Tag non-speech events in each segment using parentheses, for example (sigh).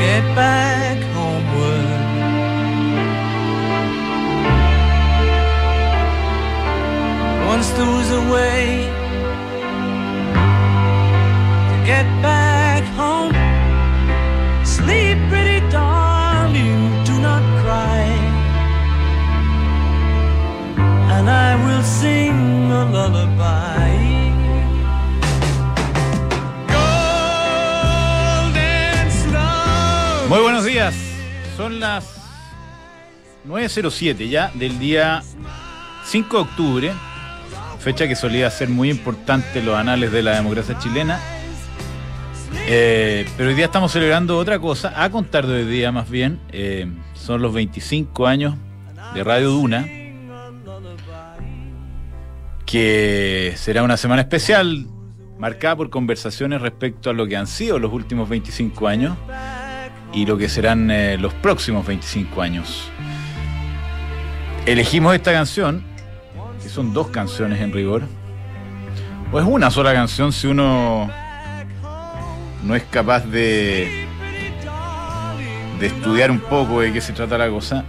get by. Las 9.07 ya del día 5 de octubre, fecha que solía ser muy importante en los anales de la democracia chilena. Eh, pero hoy día estamos celebrando otra cosa, a contar de hoy día más bien. eh, son los 25 años de Radio Duna, que será una semana especial marcada por conversaciones respecto a lo que han sido los últimos 25 años y lo que serán eh, los próximos 25 años. Elegimos esta canción, que son dos canciones en rigor, o es una sola canción si uno no es capaz de, de estudiar un poco de qué se trata la cosa,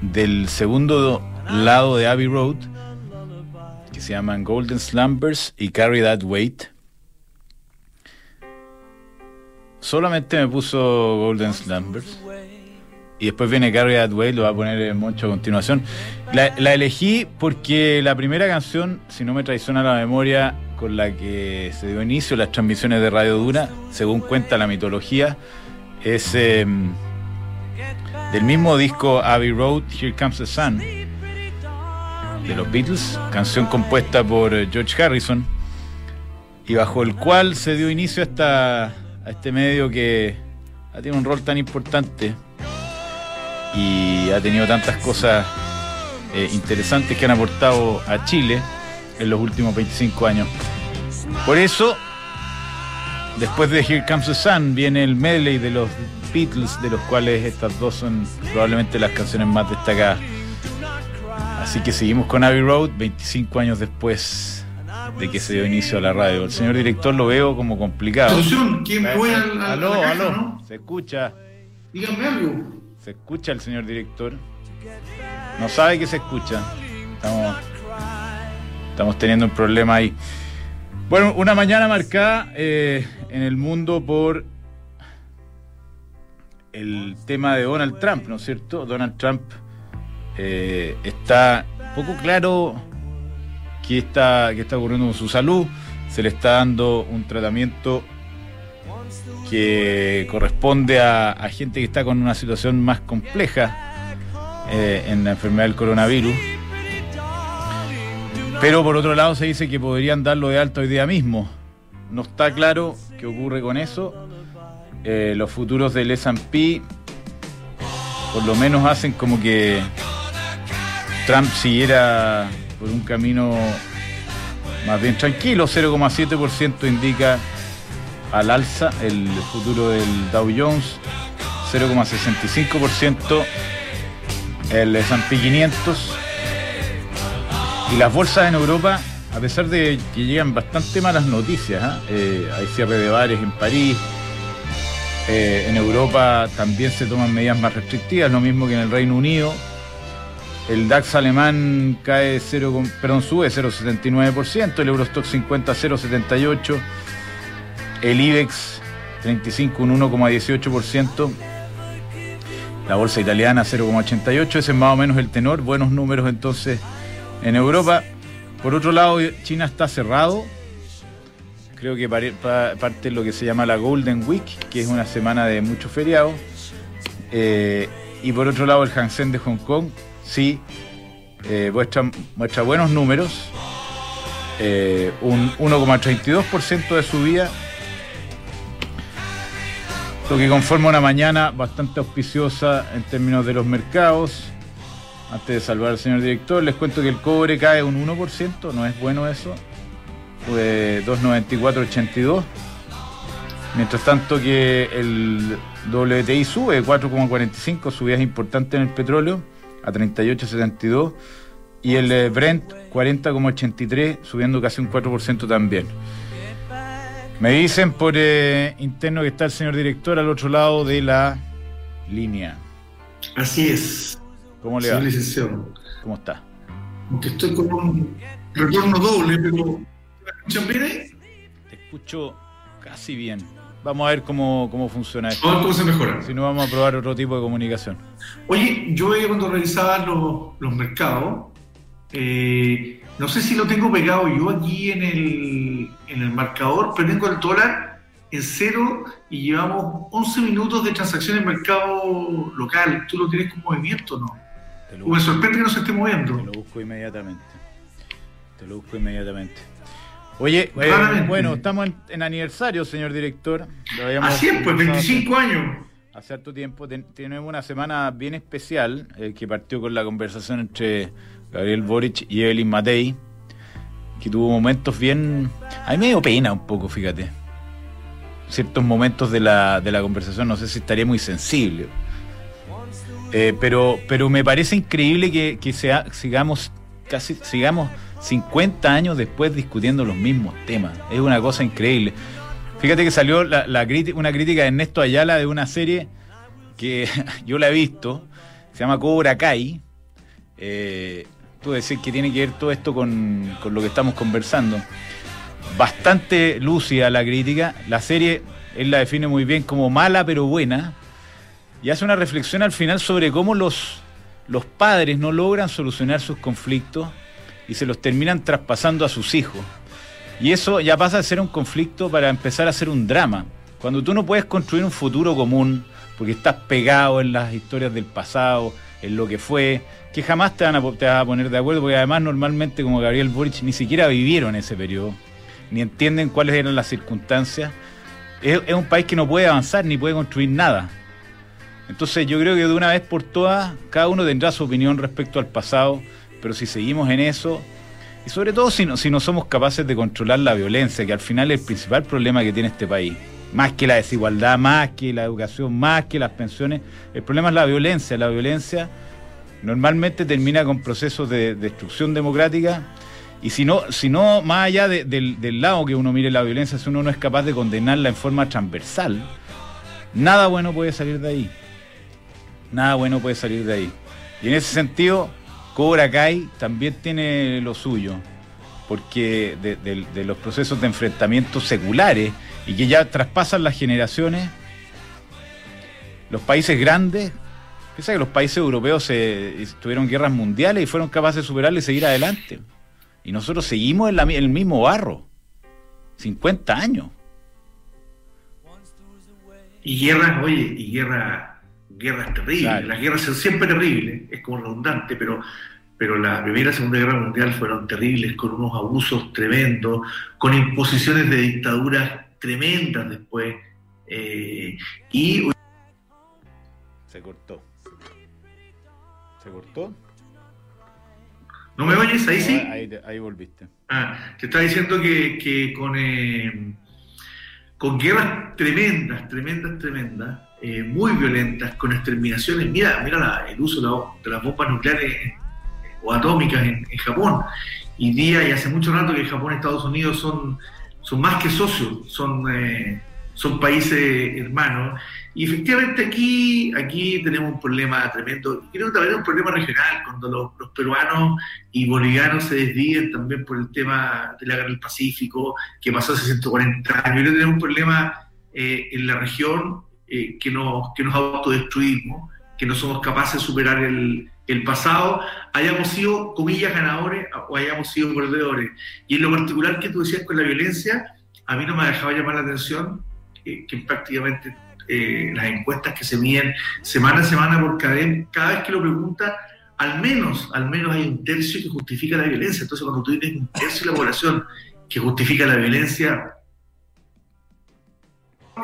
del segundo lado de Abbey Road, que se llaman Golden Slumbers y Carry That Weight. Solamente me puso Golden Slumbers. Y después viene Carry That Way, lo va a poner en Moncho a continuación. La, elegí porque la primera canción, si no me traiciona la memoria, con la que se dio inicio las transmisiones de Radio Dura, según cuenta la mitología, es eh, del mismo disco Abbey Road, Here Comes the Sun, de los Beatles, canción compuesta por George Harrison, y bajo el cual se dio inicio a, esta, a este medio que ha tenido un rol tan importante y ha tenido tantas cosas eh, interesantes que han aportado a Chile en los últimos 25 años. Por eso, después de Here Comes the Sun, viene el medley de los Beatles, de los cuales estas dos son probablemente las canciones más destacadas. Así que seguimos con Abbey Road, 25 años después de que se dio inicio a la radio. El señor director lo veo como complicado. Atención, ¿quién voy al, aló, caja, aló, no? se escucha. Díganme algo. ¿Se escucha el señor director? No sabe que se escucha. Estamos, estamos teniendo un problema ahí. Bueno, una mañana marcada eh, en el mundo por el tema de Donald Trump, ¿no es cierto? Donald Trump eh, está poco claro qué está, qué está ocurriendo con su salud. Se le está dando un tratamiento que corresponde a, gente que está con una situación más compleja eh, en la enfermedad del coronavirus. Pero por otro lado se dice que podrían darlo de alta hoy día mismo. No está claro qué ocurre con eso. Eh, los futuros del S&P por lo menos hacen como que Trump siguiera por un camino más bien tranquilo. 0,7% indica al alza el futuro del Dow Jones, 0,65% el S&P 500 y las bolsas en Europa, a pesar de que llegan bastante malas noticias, ¿ah? Eh, hay cierre de bares en París, eh, en Europa también se toman medidas más restrictivas, lo mismo que en el Reino Unido. El DAX alemán cae 0, con- perdón, sube 0,79%, el Eurostock 50 0,78%, el IBEX 35 un 1,18%, la bolsa italiana 0,88%, ese es más o menos el tenor, buenos números entonces en Europa. Por otro lado, China está cerrado, creo que parte de lo que se llama la Golden Week, que es una semana de muchos feriados. Eh, y por otro lado, el Hansen de Hong Kong, sí, eh, muestra, muestra buenos números, eh, un 1,32% de subida, lo que conforma una mañana bastante auspiciosa en términos de los mercados. Antes de salvar al señor director, les cuento que el cobre cae un 1%, no es bueno eso, fue 2.9482. Mientras tanto que el WTI sube 4,45, subidas importantes en el petróleo a 38,72 y el eh, Brent 40,83 subiendo casi un 4% también. Me dicen por eh, interno que está el señor director al otro lado de la línea. Así es. ¿Cómo le va? licenciado. ¿Cómo está? Aunque estoy con un retorno doble, pero ¿me escuchan bien ahí? Te escucho casi bien. Vamos a ver cómo, cómo funciona esto. A ver cómo se mejora. Si no, vamos a probar otro tipo de comunicación. Oye, yo veía cuando revisaba los, los mercados, eh, no sé si lo tengo pegado yo aquí en el, en el marcador, pero tengo el dólar en cero y llevamos 11 minutos de transacción en mercado local. ¿Tú lo tienes con movimiento o no? Te lo, O me sorprende que no se esté moviendo. te lo busco inmediatamente. Te lo busco inmediatamente. Oye, eh, bueno, estamos en, en aniversario, señor director. Lo Así es, pues, conversado 25 años. Hace harto tiempo ten- tenemos una semana bien especial eh, que partió con la conversación entre Gabriel Boric y Evelyn Matei, que tuvo momentos bien. A mí me dio pena un poco, fíjate. Ciertos momentos de la, de la conversación, no sé si estaría muy sensible. Eh, pero, pero me parece increíble que, que sea, sigamos casi sigamos 50 años después discutiendo los mismos temas. Es una cosa increíble. Fíjate que salió la, una crítica de Ernesto Ayala de una serie que (laughs) yo la he visto, se llama Cobra Kai. Eh, tú decís que tiene que ver todo esto con, con lo que estamos conversando. Bastante lúcida la crítica. La serie él la define muy bien como mala pero buena. Y hace una reflexión al final sobre cómo los, los padres no logran solucionar sus conflictos y se los terminan traspasando a sus hijos. Y eso ya pasa a ser un conflicto para empezar a ser un drama. Cuando tú no puedes construir un futuro común, porque estás pegado en las historias del pasado, en lo que fue, que jamás te van a, te vas a poner de acuerdo, porque además normalmente como Gabriel Boric ni siquiera vivieron ese periodo, ni entienden cuáles eran las circunstancias. Es, es un país que no puede avanzar ni puede construir nada. Entonces yo creo que de una vez por todas, cada uno tendrá su opinión respecto al pasado, pero si seguimos en eso, y sobre todo si no, si no somos capaces de controlar la violencia, que al final es el principal problema que tiene este país, más que la desigualdad, más que la educación, más que las pensiones, el problema es la violencia. La violencia normalmente termina con procesos de destrucción democrática. Y si no, si no más allá de- del, del lado que uno mire la violencia, si uno no es capaz de condenarla en forma transversal, nada bueno puede salir de ahí. Nada bueno puede salir de ahí. Y en ese sentido, Cobra Kai también tiene lo suyo, porque de, de- de los procesos de enfrentamiento seculares y que ya traspasan las generaciones, los países grandes, piensa que los países europeos se, tuvieron guerras mundiales y fueron capaces de superarle y seguir adelante. Y nosotros seguimos en, la en el mismo barro, 50 años. Y guerras, oye, y guerra, guerras terribles. Claro. Las guerras son siempre terribles, es como redundante, pero, pero la Primera y Segunda Guerra Mundial fueron terribles, con unos abusos tremendos, con imposiciones de dictaduras tremendas después. eh, y Se cortó. ¿Se cortó? ¿no me oyes? Ahí sí. Ahí, te- ahí volviste. Ah, te estaba diciendo que, que con, eh, con guerras tremendas, tremendas, tremendas, eh, muy violentas, con exterminaciones. Mira, mira la- el uso de, la- de las bombas nucleares o atómicas en, Japón. Y día y hace mucho rato que Japón y Estados Unidos son, son más que socios, son, eh, son países hermanos. Y efectivamente aquí, aquí tenemos un problema tremendo. Creo que también es un problema regional, cuando los, los peruanos y bolivianos se desvíen también por el tema de la guerra del Pacífico, que pasó hace 140 años. Creo que tenemos un problema eh, en la región eh, que, nos, que nos autodestruimos, que no somos capaces de superar el, el pasado, hayamos sido, comillas, ganadores o hayamos sido perdedores. Y en lo particular que tú decías con la violencia, a mí no me ha dejado llamar la atención que prácticamente eh, las encuestas que se miden semana a semana por cadena, cada vez que lo pregunta, al menos, al menos hay un tercio que justifica la violencia. Entonces, cuando tú tienes un tercio de la población que justifica la violencia,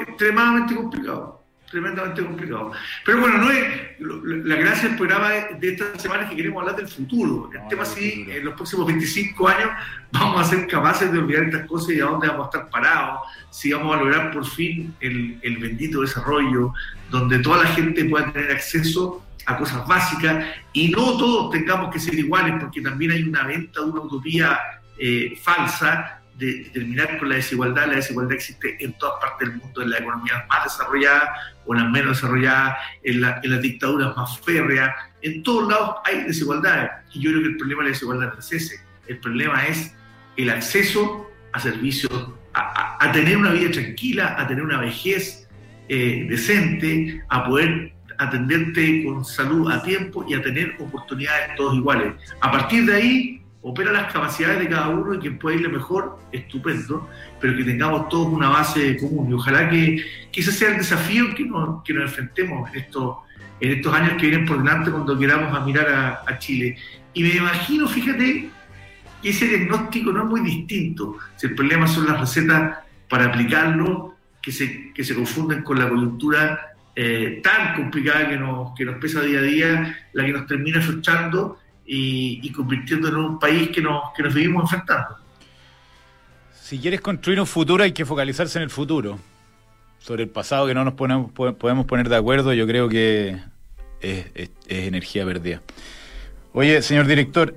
extremadamente complicado, tremendamente complicado. Pero bueno, no es, la gracia del programa de, esta semana es que queremos hablar del futuro. El Vamos tema sí, en los próximos 25 años vamos a ser capaces de olvidar estas cosas y a dónde vamos a estar parados, si vamos a lograr por fin el, el bendito desarrollo, donde toda la gente pueda tener acceso a cosas básicas y no todos tengamos que ser iguales, porque también hay una venta de una utopía eh, falsa de, terminar con la desigualdad. La desigualdad existe en todas partes del mundo, en las economías más desarrolladas o en las menos desarrolladas, en, la, en las dictaduras más férreas. En todos lados hay desigualdades. Y yo creo que el problema de la desigualdad no es ese. El problema es el acceso a servicios, a, tener una vida tranquila, a tener una vejez eh, decente, a poder atenderte con salud a tiempo y a tener oportunidades todos iguales. A partir de ahí, opera las capacidades de cada uno y quien puede irle mejor, estupendo, pero que tengamos todos una base común. Y ojalá que, que ese sea el desafío que nos, que nos enfrentemos en estos, en estos años que vienen por delante cuando queramos a mirar a, a Chile. Y me imagino, fíjate, que ese diagnóstico no es muy distinto. Si el problema son las recetas para aplicarlo, que se, que se confunden con la coyuntura eh, tan complicada que nos, que nos pesa día a día, la que nos termina frustrando y, convirtiendo en un país que nos, que nos vivimos enfrentando. Si quieres construir un futuro hay que focalizarse en el futuro. Sobre el pasado que no nos ponemos, podemos poner de acuerdo, yo creo que es, energía perdida. Oye, señor director,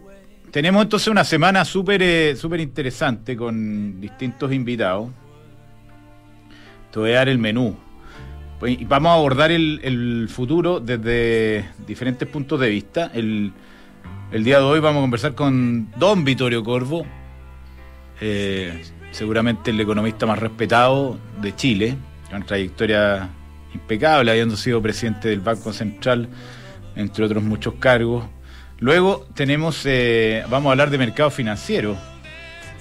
tenemos entonces una semana súper eh, súper interesante con distintos invitados. Te voy a dar el menú. Pues, vamos a abordar el, el futuro desde diferentes puntos de vista. El, el día de hoy vamos a conversar con don Vittorio Corvo, eh, seguramente el economista más respetado de Chile, con trayectoria impecable, habiendo sido presidente del Banco Central, entre otros muchos cargos. Luego tenemos, eh, vamos a hablar de mercado financiero,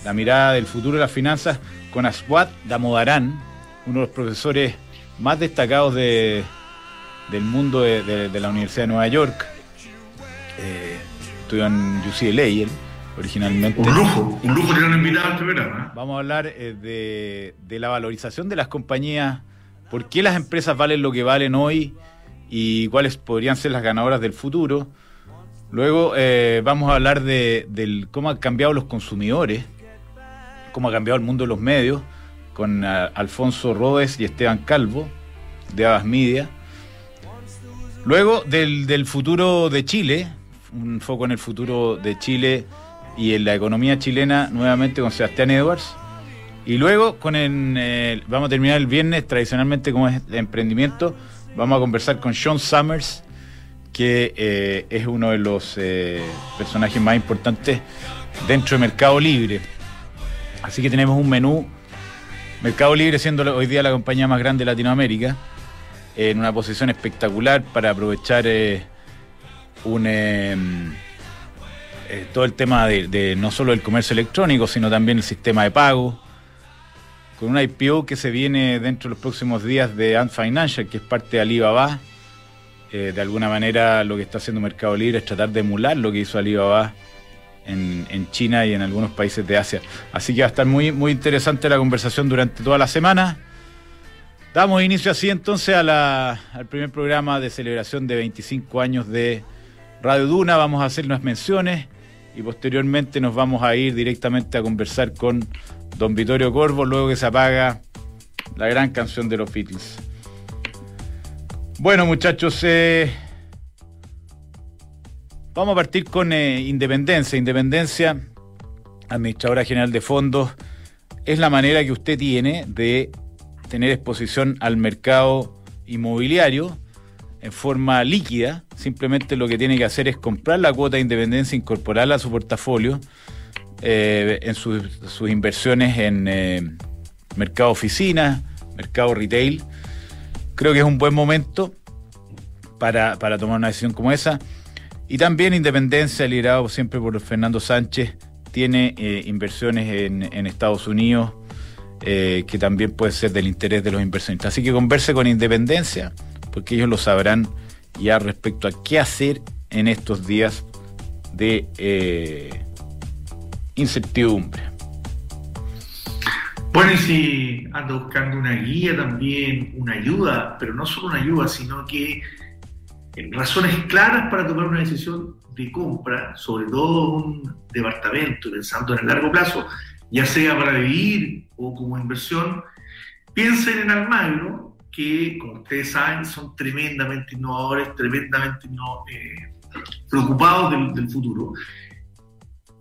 la mirada del futuro de las finanzas con Aswat Damodaran, uno de los profesores más destacados del mundo de, la Universidad de Nueva York. Eh, estudió en UCLA originalmente. Un lujo, un lujo tener invitado a este verano. ¿eh? Vamos a hablar eh, de, la valorización de las compañías, por qué las empresas valen lo que valen hoy y cuáles podrían ser las ganadoras del futuro. Luego eh, vamos a hablar de, cómo han cambiado los consumidores, cómo ha cambiado el mundo de los medios, con Alfonso Rodes y Esteban Calvo, de Abas Media. Luego del, del futuro de Chile, un foco en el futuro de Chile y en la economía chilena nuevamente con Sebastián Edwards. Y luego con el, vamos a terminar el viernes tradicionalmente como es de emprendimiento. Vamos a conversar con Sean Summers, que eh, es uno de los eh, personajes más importantes dentro de Mercado Libre. Así que tenemos un menú. Mercado Libre siendo hoy día la compañía más grande de Latinoamérica, en una posición espectacular para aprovechar eh, un, em, eh, todo el tema de, no solo el comercio electrónico, sino también el sistema de pago, con una IPO que se viene dentro de los próximos días de Ant Financial, que es parte de Alibaba. Eh, de alguna manera lo que está haciendo Mercado Libre es tratar de emular lo que hizo Alibaba en, China y en algunos países de Asia. Así que va a estar muy, muy interesante la conversación durante toda la semana. Damos inicio así entonces al primer programa de celebración de 25 años de Radio Duna, vamos a hacer unas menciones y posteriormente nos vamos a ir directamente a conversar con don Vittorio Corvo luego que se apaga la gran canción de los Beatles. Bueno muchachos, eh, vamos a partir con eh, Independencia. Independencia, Administradora General de Fondos, es la manera que usted tiene de tener exposición al mercado inmobiliario en forma líquida, simplemente lo que tiene que hacer es comprar la cuota de independencia, incorporarla a su portafolio eh, en sus, inversiones en eh, mercado oficina, mercado retail. Creo que es un buen momento para, tomar una decisión como esa. Y también Independencia, liderado siempre por Fernando Sánchez, tiene eh, inversiones en, en, Estados Unidos que también puede ser del interés de los inversionistas. Así que converse con Independencia porque ellos lo sabrán ya respecto a qué hacer en estos días de eh, incertidumbre. Bueno, y si anda buscando una guía también, una ayuda, pero no solo una ayuda, sino que eh, razones claras para tomar una decisión de compra, sobre todo un departamento, pensando en el largo plazo, ya sea para vivir o como inversión, piensen en Almagro, que, como ustedes saben, son tremendamente innovadores, tremendamente eh, preocupados del, futuro.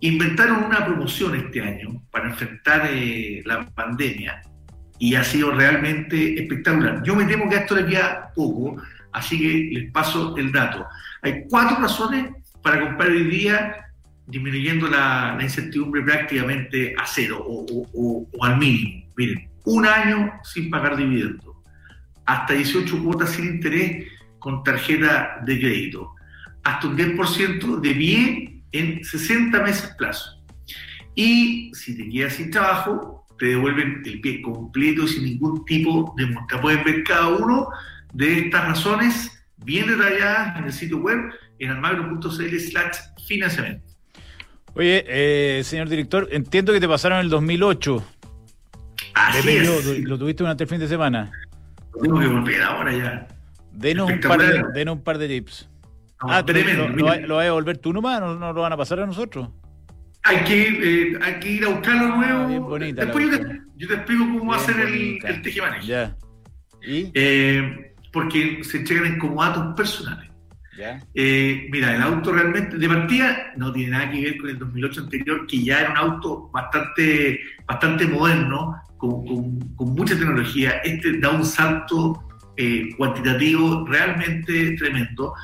inventaron una promoción este año para enfrentar eh, la pandemia y ha sido realmente espectacular. Yo me temo que esto le queda poco, así que les paso el dato. Hay cuatro razones para comprar hoy día disminuyendo la, incertidumbre prácticamente a cero o, al mínimo. Miren, un año sin pagar dividendos, hasta 18 cuotas sin interés con tarjeta de crédito, hasta un 10% de bien en 60 meses plazo. Y si te quedas sin trabajo, te devuelven el pie completo sin ningún tipo de multa. Pueden ver cada uno de estas razones bien detalladas en el sitio web en almagro.cl slash financiamiento. Oye, eh, señor director, entiendo que te pasaron el 2008. Así es. Lo, tuviste durante el fin de semana. Tengo que volver ahora ya. Denos un, par de, denos un par de tips. ah, tremendo, lo, lo, vas a devolver tú nomás? ¿No, ¿No, lo van a pasar a nosotros? Hay que, eh, hay que ir a buscarlo nuevo. Ah, bien bonita Después yo te, yo te, explico cómo a ser el, el. Ya. ¿Y? Eh, porque se entregan en como datos personales. Eh, mira, el auto realmente de partida no tiene nada que ver con el 2008 anterior, que ya era un auto bastante, bastante moderno, con, con, mucha tecnología. Este da un salto eh, cuantitativo realmente tremendo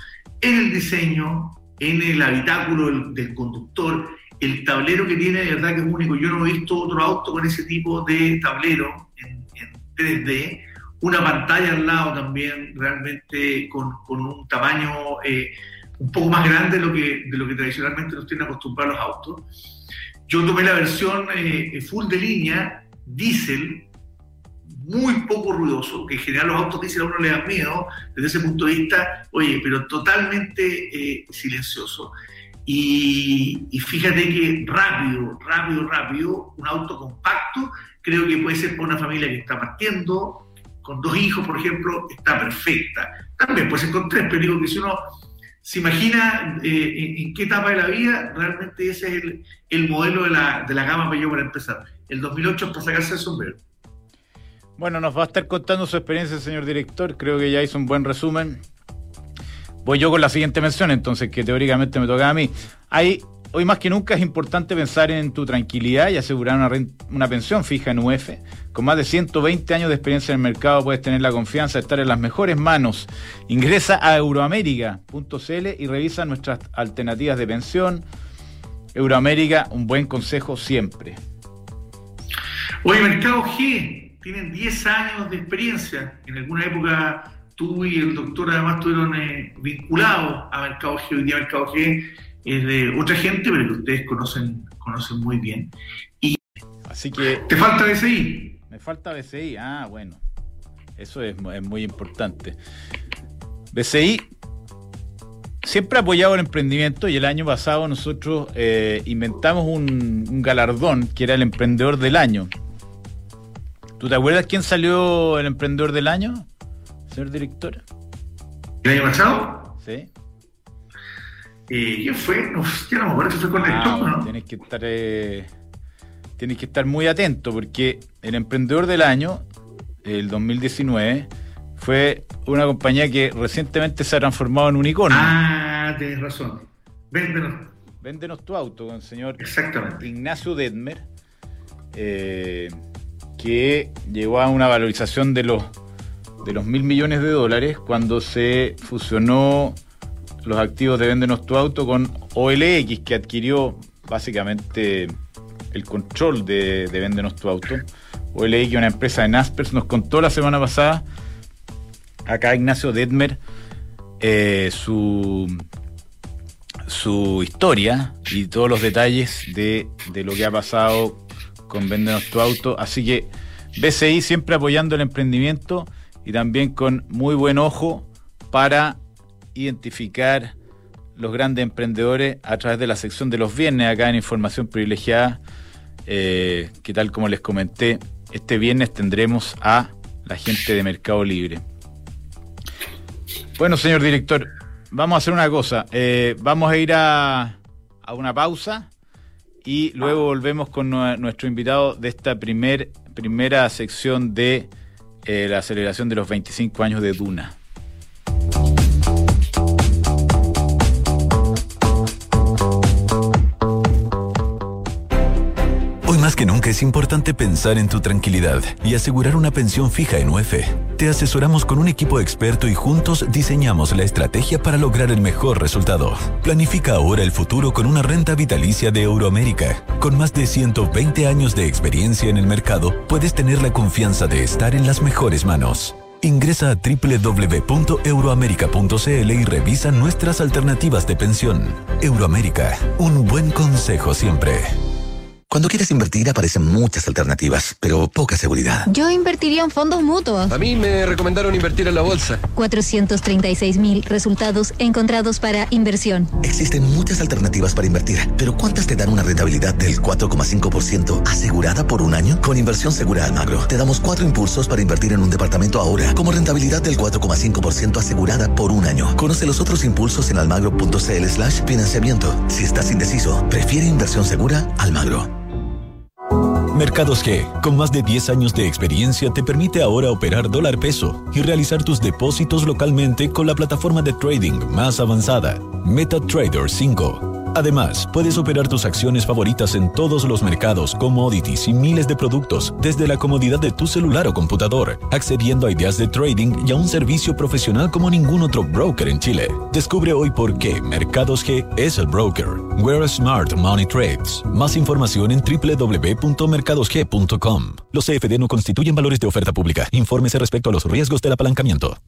en el diseño, en el habitáculo del, conductor, el tablero que tiene, de verdad que es único. Yo no he visto otro auto con ese tipo de tablero en, en 3D una pantalla al lado también, realmente con, un tamaño eh, un poco más grande de lo, que, de lo que tradicionalmente nos tienen acostumbrados los autos. Yo tomé la versión eh, full de línea, diésel, muy poco ruidoso, que en general los autos diésel a uno le dan miedo desde ese punto de vista, oye, pero totalmente eh, silencioso. Y, y, fíjate que rápido, rápido, rápido, un auto compacto, creo que puede ser para una familia que está partiendo, con dos hijos, por ejemplo, está perfecta. También puede ser con tres, pero digo que si uno se imagina eh, en, qué etapa de la vida, realmente ese es el, modelo de la, de la gama para empezar. El 2008 para sacarse el sombrero. Bueno, nos va a estar contando su experiencia, señor director. Creo que ya hizo un buen resumen. Voy yo con la siguiente mención, entonces, que teóricamente me toca a mí. Hay hoy más que nunca es importante pensar en tu tranquilidad y asegurar una, una, pensión fija en UF. Con más de 120 años de experiencia en el mercado puedes tener la confianza de estar en las mejores manos. Ingresa a euroamérica.cl y revisa nuestras alternativas de pensión. Euroamérica, un buen consejo siempre. Hoy Mercado G tienen 10 años de experiencia. En alguna época tú y el doctor además estuvieron eh, vinculados a Mercado G. Hoy día Mercado G es de otra gente, pero que ustedes conocen, conocen muy bien. Y Así que. ¿Te falta BCI? Me falta BCI, ah, bueno. Eso es, muy importante. BCI siempre ha apoyado el emprendimiento y el año pasado nosotros eh, inventamos un, un, galardón que era el emprendedor del año. ¿Tú te acuerdas quién salió el emprendedor del año, señor director? ¿El año pasado? Sí. Eh, ¿Quién fue? No, ya no me acuerdo si fue con ah, ¿no? Tienes que estar, eh, tienes que estar muy atento porque el emprendedor del año, el 2019, fue una compañía que recientemente se ha transformado en unicornio. Ah, tienes razón. Véndenos. Véndenos tu auto con el señor Exactamente. Ignacio Dedmer, eh, que llegó a una valorización de los de los mil millones de dólares cuando se fusionó los activos de Vendenos tu Auto con OLX, que adquirió básicamente el control de, de Vendenos tu Auto. OLX, una empresa de Naspers, nos contó la semana pasada, acá Ignacio Detmer, eh, su, su historia y todos los detalles de, de lo que ha pasado con Vendenos tu Auto. Así que BCI siempre apoyando el emprendimiento y también con muy buen ojo para identificar los grandes emprendedores a través de la sección de los viernes acá en Información Privilegiada, eh, que tal como les comenté, este viernes tendremos a la gente de Mercado Libre. Bueno, señor director, vamos a hacer una cosa. Eh, vamos a ir a, a, una pausa y luego volvemos con nuestro invitado de esta primer, primera sección de eh, la celebración de los 25 años de Duna. Más que nunca es importante pensar en tu tranquilidad y asegurar una pensión fija en UF. Te asesoramos con un equipo experto y juntos diseñamos la estrategia para lograr el mejor resultado. Planifica ahora el futuro con una renta vitalicia de Euroamérica. Con más de 120 años de experiencia en el mercado, puedes tener la confianza de estar en las mejores manos. Ingresa a www.euroamerica.cl y revisa nuestras alternativas de pensión. Euroamérica, un buen consejo siempre. Cuando quieres invertir aparecen muchas alternativas, pero poca seguridad. Yo invertiría en fondos mutuos. A mí me recomendaron invertir en la bolsa. 436 mil resultados encontrados para inversión. Existen muchas alternativas para invertir, pero ¿cuántas te dan una rentabilidad del 4,5% asegurada por un año? Con Inversión Segura Almagro, te damos cuatro impulsos para invertir en un departamento ahora, como rentabilidad del 4,5% asegurada por un año. Conoce los otros impulsos en almagro.cl slash financiamiento. Si estás indeciso, prefiere Inversión Segura Almagro. Mercados G, con más de 10 años de experiencia, te permite ahora operar dólar peso y realizar tus depósitos localmente con la plataforma de trading más avanzada, MetaTrader 5 Además, puedes operar tus acciones favoritas en todos los mercados, commodities y miles de productos desde la comodidad de tu celular o computador, accediendo a ideas de trading y a un servicio profesional como ningún otro broker en Chile. Descubre hoy por qué Mercados G es el broker. Where Smart Money Trades. Más información en www.mercadosg.com. Los CFD no constituyen valores de oferta pública. Infórmese respecto a los riesgos del apalancamiento.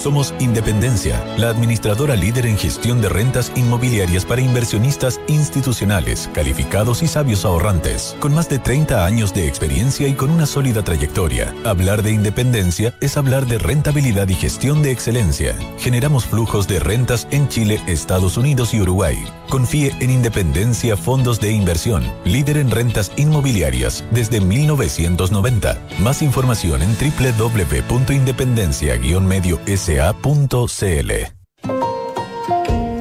Somos Independencia, la administradora líder en gestión de rentas inmobiliarias para inversionistas institucionales, calificados y sabios ahorrantes, con más de 30 años de experiencia y con una sólida trayectoria. Hablar de independencia es hablar de rentabilidad y gestión de excelencia. Generamos flujos de rentas en Chile, Estados Unidos y Uruguay. Confíe en Independencia Fondos de Inversión, líder en rentas inmobiliarias desde 1990. Más información en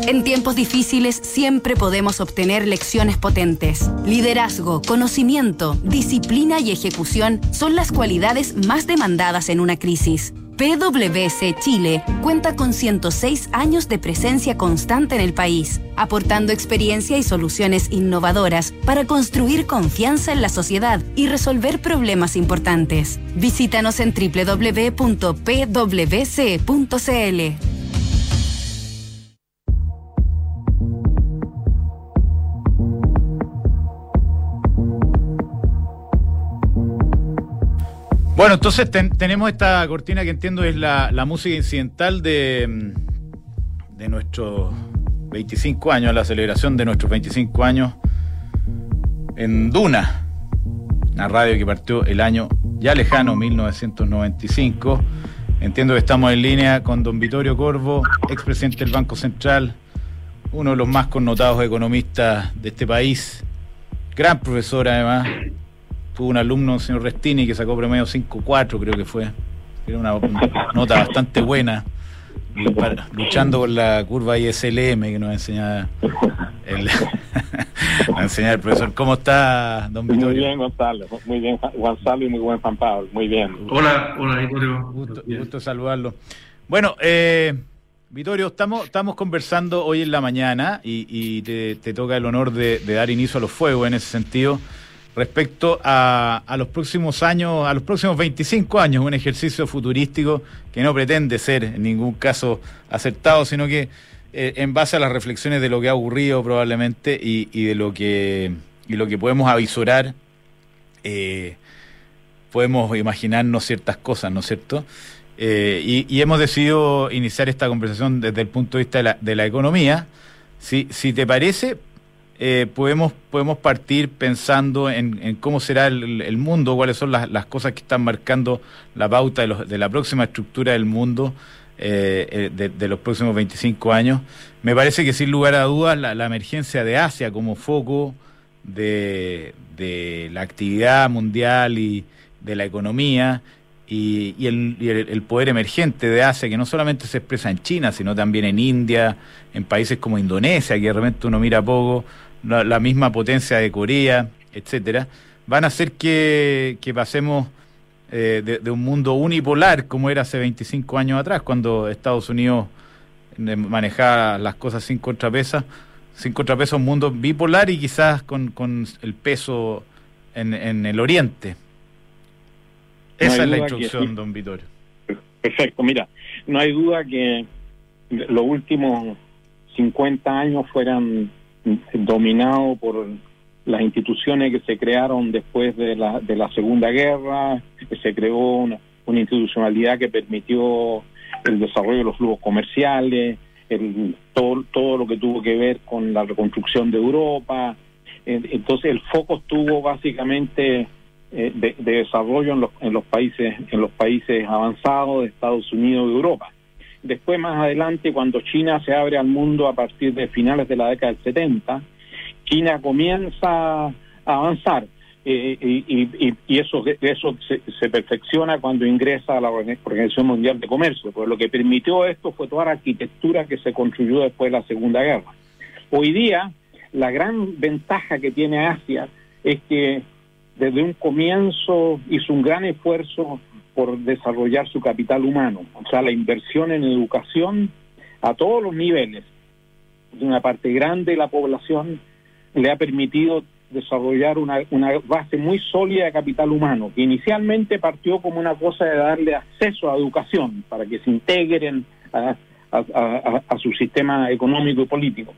en tiempos difíciles siempre podemos obtener lecciones potentes. Liderazgo, conocimiento, disciplina y ejecución son las cualidades más demandadas en una crisis. PwC Chile cuenta con 106 años de presencia constante en el país, aportando experiencia y soluciones innovadoras para construir confianza en la sociedad y resolver problemas importantes. Visítanos en www.pwc.cl. Bueno, entonces tenemos esta cortina que entiendo es la, música incidental de, de nuestros 25 años, la celebración de nuestros 25 años en Duna, una radio que partió el año ya lejano, 1995. Entiendo que estamos en línea con don Vittorio Corvo, expresidente del Banco Central, uno de los más connotados economistas de este país, gran profesor además, tuvo un alumno, el señor Restini, que sacó promedio 5-4, creo que fue. Era una, nota bastante buena, luchando con la curva ISLM que nos enseñaba el, (laughs) el profesor. ¿Cómo está, don Vittorio? Muy bien, Gonzalo. Muy bien, Gonzalo, y muy buen Juan Pablo. Muy bien. Hola, hola, Vittorio. Gusto, gusto saludarlo. Bueno, eh, Vittorio, estamos, estamos conversando hoy en la mañana y, te, toca el honor de, de dar inicio a los fuegos en ese sentido respecto a, a, los próximos años, a los próximos 25 años, un ejercicio futurístico que no pretende ser en ningún caso acertado, sino que eh, en base a las reflexiones de lo que ha ocurrido probablemente y, de lo que y lo que podemos avisorar, eh, podemos imaginarnos ciertas cosas, ¿no es cierto? Eh, y, hemos decidido iniciar esta conversación desde el punto de vista de la, de la economía. Si, si te parece, eh, podemos, podemos partir pensando en, cómo será el, mundo, cuáles son las, cosas que están marcando la pauta de, de la próxima estructura del mundo eh, eh, de, los próximos 25 años. Me parece que sin lugar a dudas la, emergencia de Asia como foco de, de, la actividad mundial y de la economía y, el, el, poder emergente de Asia, que no solamente se expresa en China, sino también en India, en países como Indonesia, que de repente uno mira poco, la, misma potencia de Corea, etcétera, van a hacer que, pasemos eh, de, un mundo unipolar como era hace 25 años atrás, cuando Estados Unidos eh, manejaba las cosas sin contrapeso, sin contrapeso, un mundo bipolar y quizás con, con el peso en, en el oriente. Esa es la instrucción, don Vitorio. Perfecto, mira, no hay duda que los últimos 50 años fueran dominados por las instituciones que se crearon después de la, de la Segunda Guerra, que se creó una, institucionalidad que permitió el desarrollo de los flujos comerciales, el, todo, todo lo que tuvo que ver con la reconstrucción de Europa. Entonces el foco estuvo básicamente eh, de, desarrollo en los, en los países en los países avanzados de Estados Unidos y Europa. Después más adelante cuando China se abre al mundo a partir de finales de la década del 70, China comienza a avanzar eh, y, y, eso eso se, perfecciona cuando ingresa a la Organización Mundial de Comercio, pues lo que permitió esto fue toda la arquitectura que se construyó después de la Segunda Guerra. Hoy día la gran ventaja que tiene Asia es que desde un comienzo hizo un gran esfuerzo por desarrollar su capital humano, o sea, la inversión en educación a todos los niveles de una parte grande de la población le ha permitido desarrollar una, una base muy sólida de capital humano, que inicialmente partió como una cosa de darle acceso a educación para que se integren a, su sistema económico y político.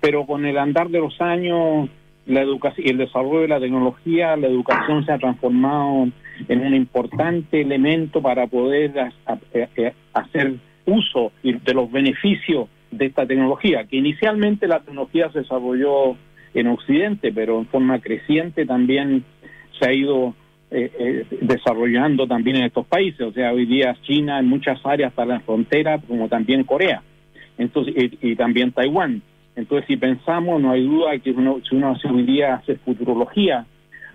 Pero con el andar de los años la educación y el desarrollo de la tecnología, la educación se ha transformado en un importante elemento para poder eh, hacer uso de los beneficios de esta tecnología, que inicialmente la tecnología se desarrolló en Occidente, pero en forma creciente también se ha ido eh, eh, desarrollando también en estos países. O sea, hoy día China en muchas áreas para la frontera, como también Corea, entonces y también Taiwán. Entonces, si pensamos, no hay duda que uno, si uno hace hoy día hace futurología,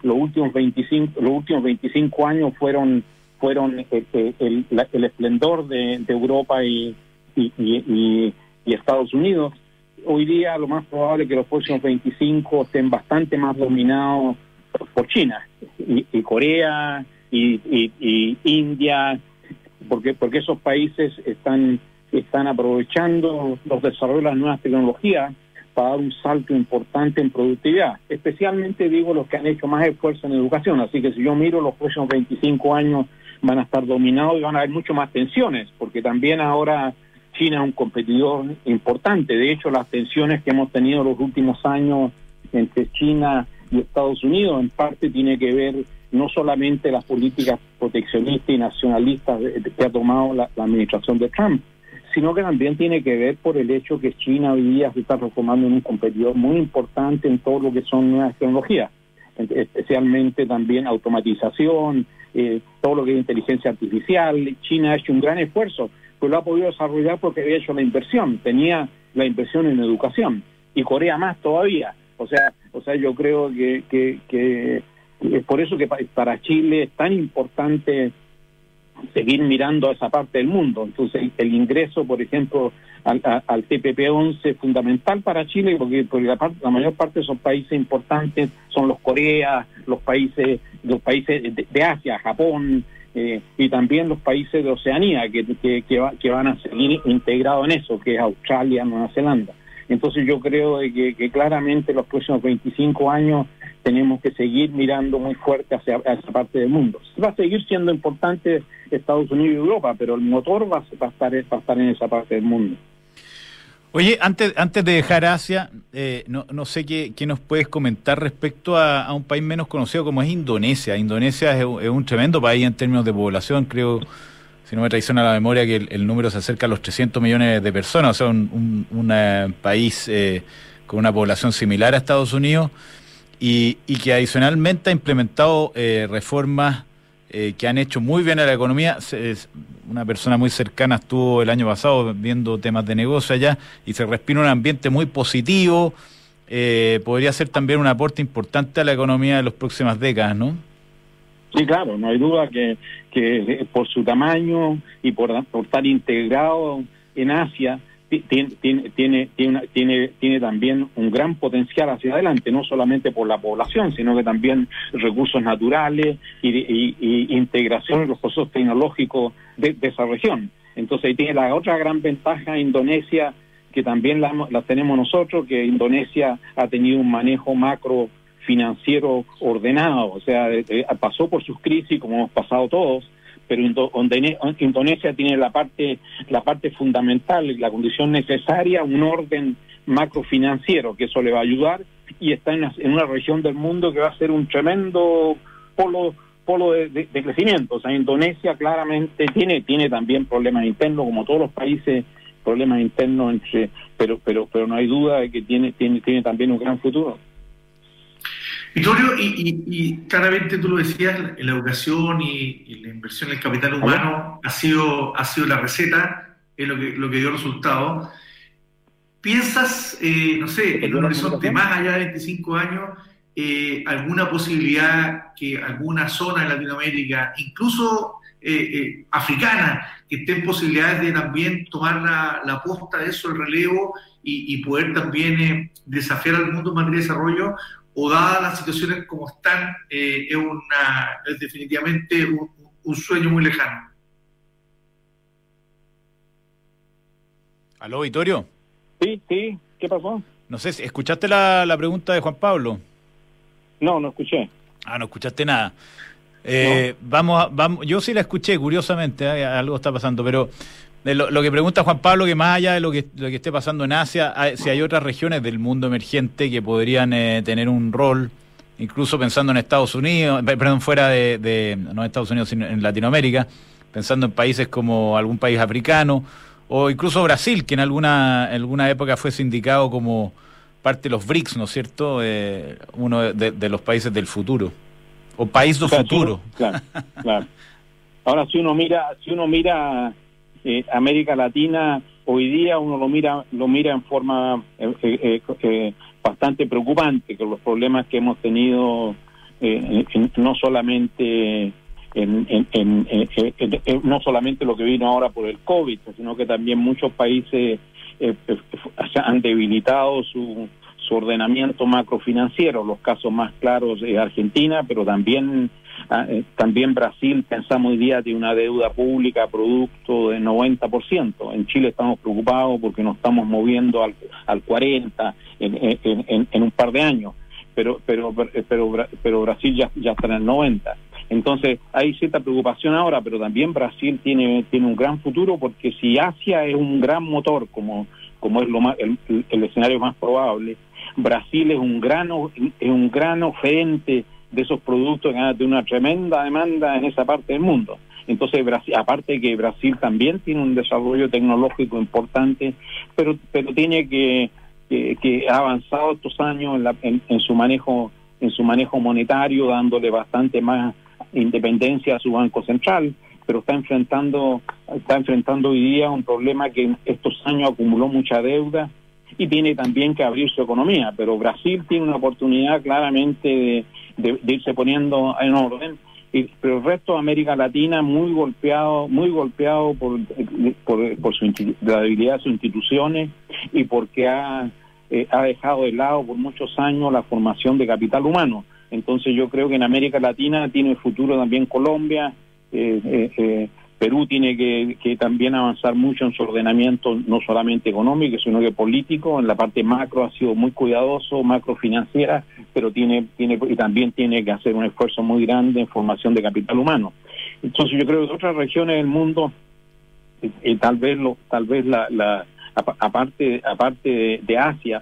los últimos 25, los últimos 25 años fueron fueron eh, eh, el, esplendor de, Europa y, y, Estados Unidos. Hoy día lo más probable es que los próximos 25 estén bastante más dominados por China y, Corea y, India, porque porque esos países están están aprovechando los desarrollos de las nuevas tecnologías para dar un salto importante en productividad, especialmente digo los que han hecho más esfuerzo en educación, así que si yo miro los próximos 25 años van a estar dominados y van a haber mucho más tensiones, porque también ahora China es un competidor importante, de hecho las tensiones que hemos tenido los últimos años entre China y Estados Unidos en parte tiene que ver no solamente las políticas proteccionistas y nacionalistas que ha tomado la administración de Trump, sino que también tiene que ver por el hecho que China hoy día se está transformando en un competidor muy importante en todo lo que son nuevas tecnologías, especialmente también automatización, eh, todo lo que es inteligencia artificial. China ha hecho un gran esfuerzo, pero lo ha podido desarrollar porque había hecho la inversión, tenía la inversión en educación y Corea más todavía. O sea, o sea, yo creo que, que, que es por eso que para Chile es tan importante seguir mirando a esa parte del mundo. Entonces, el ingreso, por ejemplo, al, al TPP-11 es fundamental para Chile porque, porque la, la, mayor parte de esos países importantes son los Corea, los países los países de, Asia, Japón, eh, y también los países de Oceanía que, que, que, van a seguir integrados en eso, que es Australia, Nueva Zelanda. Entonces yo creo que, que claramente los próximos 25 años tenemos que seguir mirando muy fuerte hacia, esa parte del mundo. Va a seguir siendo importante Estados Unidos y Europa, pero el motor va, a, estar, va a estar en esa parte del mundo. Oye, antes, antes de dejar Asia, eh, no, no sé qué, qué, nos puedes comentar respecto a, un país menos conocido como es Indonesia. Indonesia es, un tremendo país en términos de población, creo, si no me traiciona la memoria, que el, número se acerca a los 300 millones de personas, o sea, un, un, país eh, con una población similar a Estados Unidos y, que adicionalmente ha implementado eh, reformas eh, que han hecho muy bien a la economía. una persona muy cercana estuvo el año pasado viendo temas de negocio allá y se respira un ambiente muy positivo. Eh, podría ser también un aporte importante a la economía de las próximas décadas, ¿no? Sí, claro, no hay duda que, que por su tamaño y por, por estar integrado en Asia, tiene, tiene, tiene, tiene, tiene también un gran potencial hacia adelante, no solamente por la población, sino que también recursos naturales y, integración en los procesos tecnológicos de, esa región. Entonces ahí tiene la otra gran ventaja Indonesia, que también la, tenemos nosotros, que Indonesia ha tenido un manejo macro financiero ordenado, o sea, pasó por sus crisis como hemos pasado todos, pero Indonesia tiene la parte la parte fundamental la condición necesaria, un orden macrofinanciero que eso le va a ayudar y está en, una región del mundo que va a ser un tremendo polo polo de, crecimiento. O sea, Indonesia claramente tiene tiene también problemas internos como todos los países problemas internos entre pero pero pero no hay duda de que tiene tiene tiene también un gran futuro. Vittorio, y, claramente tú lo decías, la educación y, la inversión en el capital humano ha sido, ha sido la receta, es lo que, lo que dio resultado. ¿Piensas, eh, no sé, en un horizonte más allá de 25 años, eh, alguna posibilidad que alguna zona de Latinoamérica, incluso eh, africana, que estén posibilidades de también tomar la, la posta de eso, el relevo, y, poder también desafiar al mundo en materia de desarrollo? O dadas las situaciones como están, eh, es, una, es definitivamente un, sueño muy lejano. ¿Aló, Vittorio? Sí, sí, ¿qué pasó? No sé, ¿escuchaste la, la pregunta de Juan Pablo? No, no escuché. Ah, no escuchaste nada. Eh, vamos, vamos, yo sí la escuché, curiosamente, ¿eh? algo está pasando, pero lo, que pregunta Juan Pablo, que más allá de lo que, lo que esté pasando en Asia, si hay otras regiones del mundo emergente que podrían eh, tener un rol, incluso pensando en Estados Unidos, perdón, fuera de, no Estados Unidos, sino en Latinoamérica, pensando en países como algún país africano, o incluso Brasil, que en alguna, alguna época fue sindicado como parte de los BRICS, ¿no es cierto? Eh, uno de, los países del futuro, o país del futuro. Claro, claro. (laughs) Ahora, si uno mira, si uno mira eh, América Latina hoy día uno lo mira lo mira en forma eh, eh, bastante preocupante con los problemas que hemos tenido no solamente en, no solamente lo que vino ahora por el COVID, sino que también muchos países han debilitado su, su ordenamiento macrofinanciero. Los casos más claros de Argentina, pero también eh, también Brasil, pensamos hoy día, tiene una deuda pública producto del 90%. En Chile estamos preocupados porque nos estamos moviendo al, al 40% en, en, en, un par de años, pero, pero, pero, pero Brasil ya, ya está en el 90%. Entonces hay cierta preocupación ahora, pero también Brasil tiene, tiene un gran futuro porque si Asia es un gran motor, como, como es lo más, el, el escenario más probable, Brasil es un gran, es un gran oferente de esos productos de una tremenda demanda en esa parte del mundo. Entonces, Brasil, aparte que Brasil también tiene un desarrollo tecnológico importante, pero pero tiene que que, ha avanzado estos años en, en, su manejo en su manejo monetario, dándole bastante más independencia a su banco central, pero está enfrentando está enfrentando hoy día un problema que en estos años acumuló mucha deuda y tiene también que abrir su economía. Pero Brasil tiene una oportunidad claramente de irse poniendo en orden. Y, pero el resto de América Latina muy golpeado, muy golpeado por, por, por su, la debilidad de sus instituciones y porque ha, eh, ha dejado de lado por muchos años la formación de capital humano. Entonces yo creo que en América Latina tiene futuro también Colombia, eh, eh, eh Perú tiene que, también avanzar mucho en su ordenamiento, no solamente económico, sino que político. En la parte macro ha sido muy cuidadoso, macro financiera, pero tiene, tiene y también tiene que hacer un esfuerzo muy grande en formación de capital humano. Entonces yo creo que otras regiones del mundo, eh, eh, tal vez lo, tal vez la, la aparte aparte de, Asia,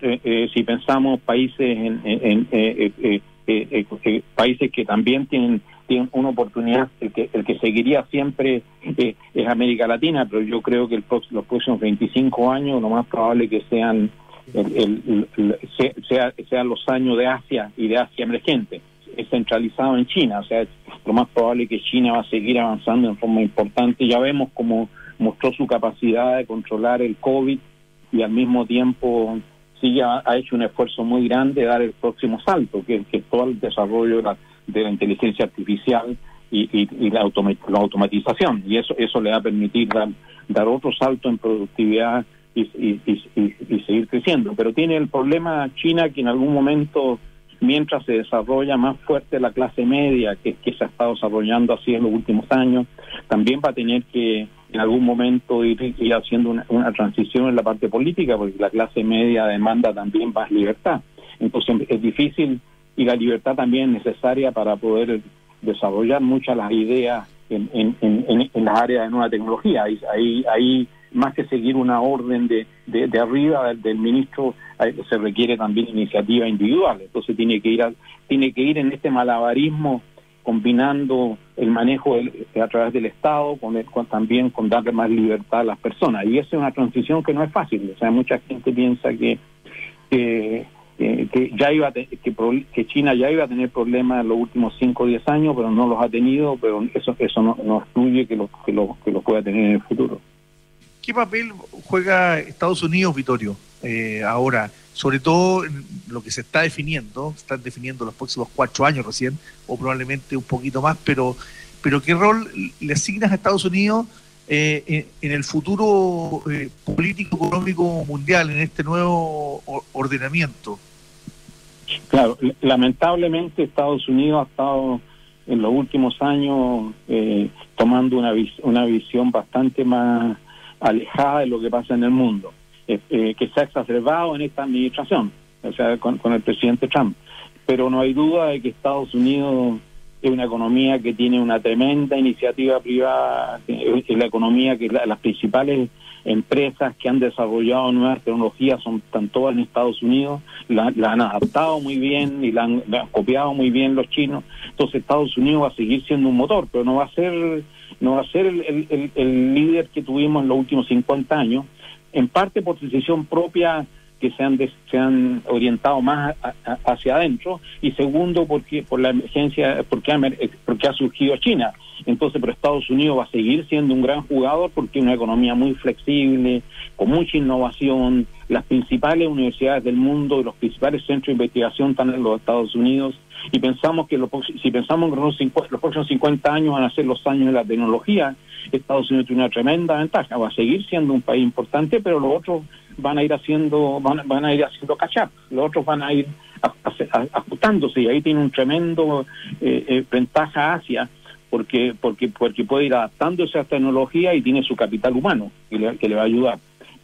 eh, si pensamos países en, en países que también tienen tiene una oportunidad, el que, el que seguiría siempre eh, es América Latina, pero yo creo que el, los próximos 25 años lo más probable que sean el, sea, sean los años de Asia y de Asia emergente, es centralizado en China, o sea, es lo más probable que China va a seguir avanzando en forma importante, ya vemos cómo mostró su capacidad de controlar el COVID y al mismo tiempo sí ha, ha hecho un esfuerzo muy grande de dar el próximo salto, que, que es todo el desarrollo de la de la inteligencia artificial y, la, automatización. Y eso, eso le va a permitir dar, dar otro salto en productividad y, seguir creciendo. Pero tiene el problema China que en algún momento, mientras se desarrolla más fuerte la clase media, que, que se ha estado desarrollando así en los últimos años, también va a tener que en algún momento ir, ir haciendo una, una transición en la parte política, porque la clase media demanda también más libertad. Entonces es difícil y la libertad también es necesaria para poder desarrollar muchas las ideas en, en, en, en las áreas de nueva tecnología. Ahí, ahí, ahí más que seguir una orden de, de, arriba del, ministro, se requiere también iniciativa individual. Entonces tiene que ir tiene que ir en este malabarismo combinando el manejo a través del Estado con, también con darle más libertad a las personas. Y esa es una transición que no es fácil. O sea, mucha gente piensa que, que, ya iba que, que, China ya iba a tener problemas en los últimos 5 o 10 años, pero no los ha tenido, pero eso eso no, no excluye que los que lo, que lo pueda tener en el futuro. ¿Qué papel juega Estados Unidos, Vitorio, eh, ahora? Sobre todo en lo que se está definiendo, se están definiendo los próximos cuatro años recién, o probablemente un poquito más, pero, pero ¿qué rol le asignas a Estados Unidos eh, en, el futuro eh, político, económico mundial, en este nuevo ordenamiento? Claro, lamentablemente Estados Unidos ha estado en los últimos años tomando una, una visión bastante más alejada de lo que pasa en el mundo, eh, eh, que se ha exacerbado en esta administración, o sea, con, el presidente Trump. Pero no hay duda de que Estados Unidos es una economía que tiene una tremenda iniciativa privada, es la economía que las principales empresas que han desarrollado nuevas tecnologías son están todas en Estados Unidos, la, han adaptado muy bien y la han, copiado muy bien los chinos. Entonces Estados Unidos va a seguir siendo un motor, pero no va a ser no va a ser el, el, líder que tuvimos en los últimos 50 años, en parte por decisión propia que se han, se han orientado más hacia adentro y segundo porque por la emergencia porque ha, porque ha surgido China. Entonces pero Estados Unidos va a seguir siendo un gran jugador porque es una economía muy flexible con mucha innovación. Las principales universidades del mundo los principales centros de investigación están en los Estados Unidos y pensamos que si pensamos que los, los próximos 50 años van a ser los años de la tecnología, Estados Unidos tiene una tremenda ventaja, va a seguir siendo un país importante, pero los otros van a ir haciendo van, van a ir haciendo catch up, los otros van a ir ajustándose y ahí tiene un tremendo eh, eh, ventaja Asia porque porque porque puede ir adaptándose a esta tecnología y tiene su capital humano que le va a ayudar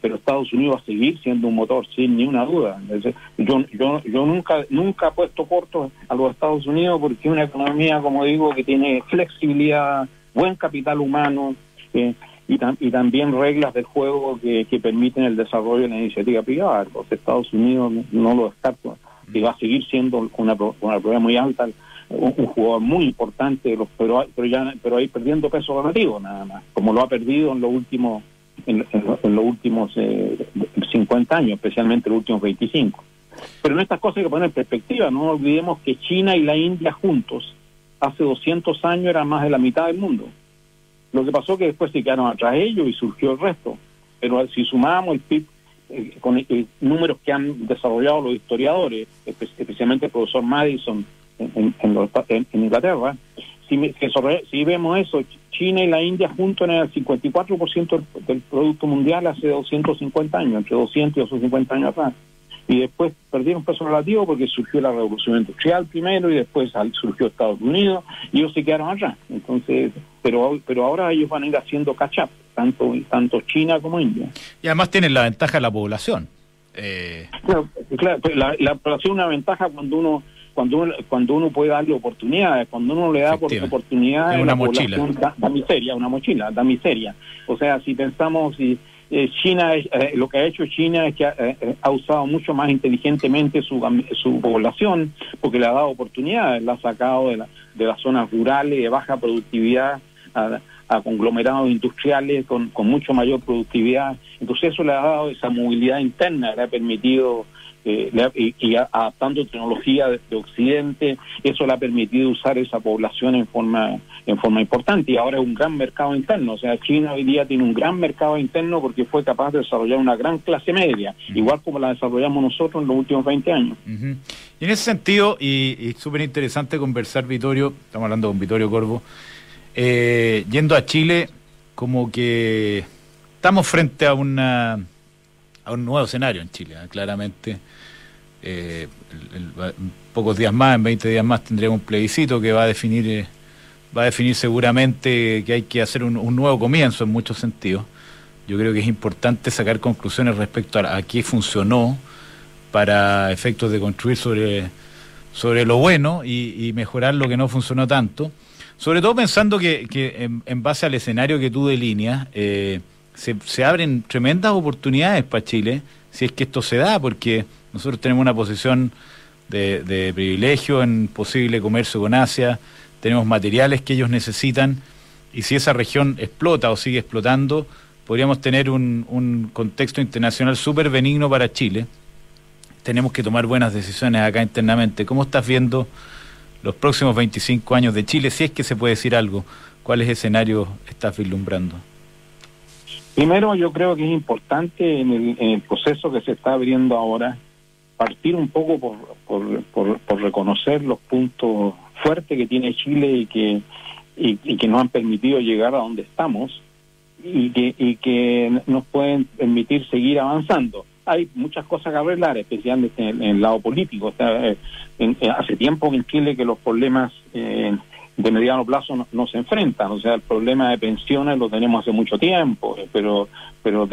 pero Estados Unidos va a seguir siendo un motor sin ni una duda. Yo, yo, yo nunca nunca he puesto corto a los Estados Unidos porque es una economía, como digo, que tiene flexibilidad, buen capital humano eh, y, también reglas del juego que, que permiten el desarrollo de la iniciativa privada. Los Estados Unidos no lo descarto y va a seguir siendo una, una prueba muy alta un, jugador muy importante, pero, pero ya pero ahí perdiendo peso relativo nada más, como lo ha perdido en los últimos en, los últimos eh, 50 años, especialmente los últimos 25. Pero en estas cosas hay que poner en perspectiva, no olvidemos que China y la India juntos hace 200 años eran más de la mitad del mundo. Lo que pasó que después se quedaron atrás ellos y surgió el resto. Pero si sumamos el PIB eh, con el, números que han desarrollado los historiadores, especialmente el profesor Madison en, en Inglaterra, si, si vemos eso, China y la India juntos en el 54% del, Producto Mundial hace 250 años, entre 200 y 250 años atrás. Y después perdieron peso relativo porque surgió la revolución industrial primero y después surgió Estados Unidos y ellos se quedaron allá. Entonces, pero pero ahora ellos van a ir haciendo catch up, tanto, tanto China como India. Y además tienen la ventaja de la población. Eh... Claro, claro la, la población es una ventaja cuando uno cuando uno, cuando uno puede darle oportunidades, cuando uno le da oportunidades, una mochila. Da, miseria, una mochila, da miseria. O sea, si pensamos, si eh, China, eh, lo que ha hecho China es que eh, ha, usado mucho más inteligentemente su, su población, porque le ha dado oportunidades, la ha sacado de, la, de las zonas rurales de baja productividad a, a conglomerados industriales con, con mucho mayor productividad. Entonces eso le ha dado esa movilidad interna, le ha permitido eh, y, adaptando tecnología de, Occidente, eso le ha permitido usar esa población en forma en forma importante y ahora es un gran mercado interno, o sea, China hoy día tiene un gran mercado interno porque fue capaz de desarrollar una gran clase media, igual como la desarrollamos nosotros en los últimos 20 años. Y en ese sentido, y, y súper interesante conversar, Vitorio, estamos hablando con Vitorio Corvo, eh, yendo a Chile, como que estamos frente a una a un nuevo escenario en Chile, ¿eh? claramente. Eh, en pocos días más, en 20 días más, tendremos un plebiscito que va a definir, eh, va a definir seguramente que hay que hacer un, nuevo comienzo en muchos sentidos. Yo creo que es importante sacar conclusiones respecto a, qué funcionó para efectos de construir sobre, sobre lo bueno y, mejorar lo que no funcionó tanto. Sobre todo pensando que, en, base al escenario que tú delineas, eh, se, abren tremendas oportunidades para Chile si es que esto se da, porque nosotros tenemos una posición de, de privilegio en posible comercio con Asia, tenemos materiales que ellos necesitan y si esa región explota o sigue explotando, podríamos tener un, un contexto internacional súper benigno para Chile. Tenemos que tomar buenas decisiones acá internamente. ¿Cómo estás viendo los próximos 25 años de Chile? Si es que se puede decir algo, ¿cuáles escenarios estás vislumbrando? Primero, yo creo que es importante en el, proceso que se está abriendo ahora partir un poco por, por, por, por reconocer los puntos fuertes que tiene Chile y que y, que nos han permitido llegar a donde estamos y que, y que nos pueden permitir seguir avanzando. Hay muchas cosas que arreglar, especialmente en, el lado político. Eh, hace tiempo en Chile que los problemas eh, de mediano plazo no, se enfrentan. O sea, el problema de pensiones lo tenemos hace mucho tiempo, eh, pero pero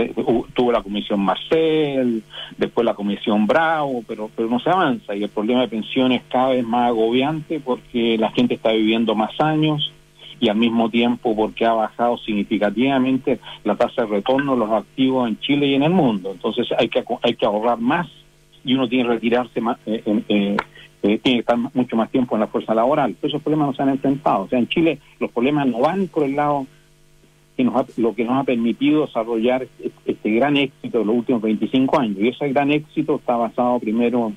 tuvo la comisión Marcel, después la comisión Bravo, pero pero no se avanza y el problema de pensiones cada vez más agobiante porque la gente está viviendo más años y al mismo tiempo porque ha bajado significativamente la tasa de retorno de los activos en Chile y en el mundo. Entonces hay que hay que ahorrar más y uno tiene que retirarse más, eh, eh, eh, tiene que estar mucho más tiempo en la fuerza laboral. esos problemas no se han enfrentado. O sea, en Chile los problemas no van por el lado que nos lo que nos ha permitido desarrollar este gran éxito de los últimos 25 años. Y ese gran éxito está basado primero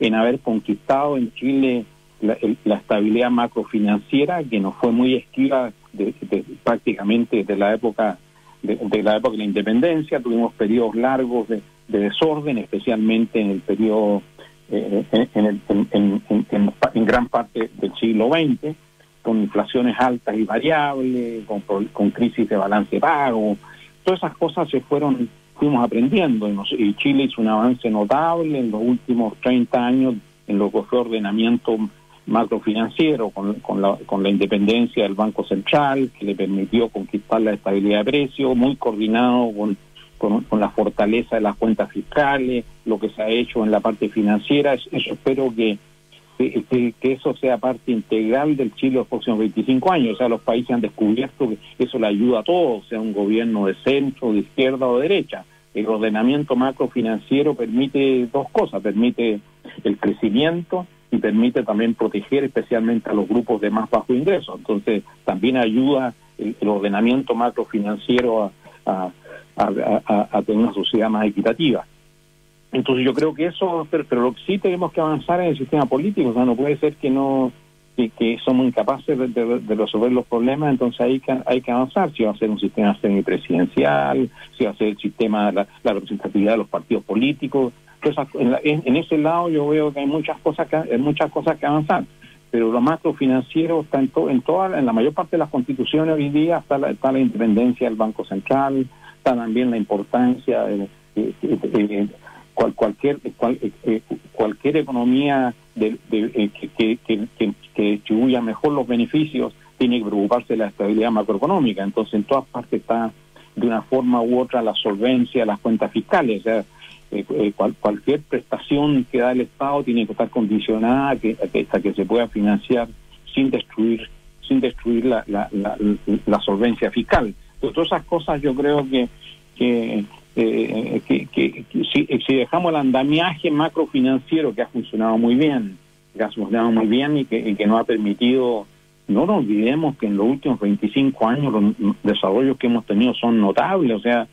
en haber conquistado en Chile la, estabilidad macrofinanciera que nos fue muy esquiva de, prácticamente de la época de, la época de la independencia. Tuvimos periodos largos de, desorden especialmente en el periodo eh, en, en, gran parte del siglo XX con inflaciones altas y variables con, con crisis de balance pago. Todas esas cosas se fueron fuimos aprendiendo y, Chile hizo un avance notable en los últimos 30 años en lo que fue ordenamiento macrofinanciero con, con, la, con la independencia del Banco Central, que le permitió conquistar la estabilidad de precios, muy coordinado con, con, la fortaleza de las cuentas fiscales, lo que se ha hecho en la parte financiera. Eso, espero que, que, eso sea parte integral del Chile los próximos 25 años. O sea, los países han descubierto que eso le ayuda a todos, sea un gobierno de centro, de izquierda o de derecha. El ordenamiento macrofinanciero permite dos cosas, permite el crecimiento y permite también proteger especialmente a los grupos de más bajo ingreso. Entonces, también ayuda el, ordenamiento macrofinanciero a, a, tener una sociedad más equitativa. Entonces, yo creo que eso, pero, que sí tenemos que avanzar en el sistema político, o sea, no puede ser que no somos incapaces de, resolver los problemas, entonces hay que, hay que avanzar, si va a ser un sistema semipresidencial, si va a ser el sistema, la representatividad de los partidos políticos, en, ese lado yo veo que hay muchas cosas que, hay muchas cosas que avanzar. Pero lo macrofinanciero está en, en toda en la mayor parte de las constituciones hoy día está la, está la independencia del banco central está también la importancia de, cualquier eh, cualquier economía de, eh, que, que, que, distribuya mejor los beneficios tiene que preocuparse de la estabilidad macroeconómica. Entonces en todas partes está de una forma u otra la solvencia las cuentas fiscales. O sea, eh, eh, cualquier prestación que da el Estado tiene que estar condicionada a que, hasta que se pueda financiar sin destruir sin destruir la, la, la, solvencia fiscal. todas esas cosas yo creo que que, eh, que, si, si, dejamos el andamiaje macrofinanciero que ha funcionado muy bien, que ha funcionado muy bien y que, y que nos ha permitido no nos olvidemos que en los últimos 25 años los desarrollos que hemos tenido son notables, o sea,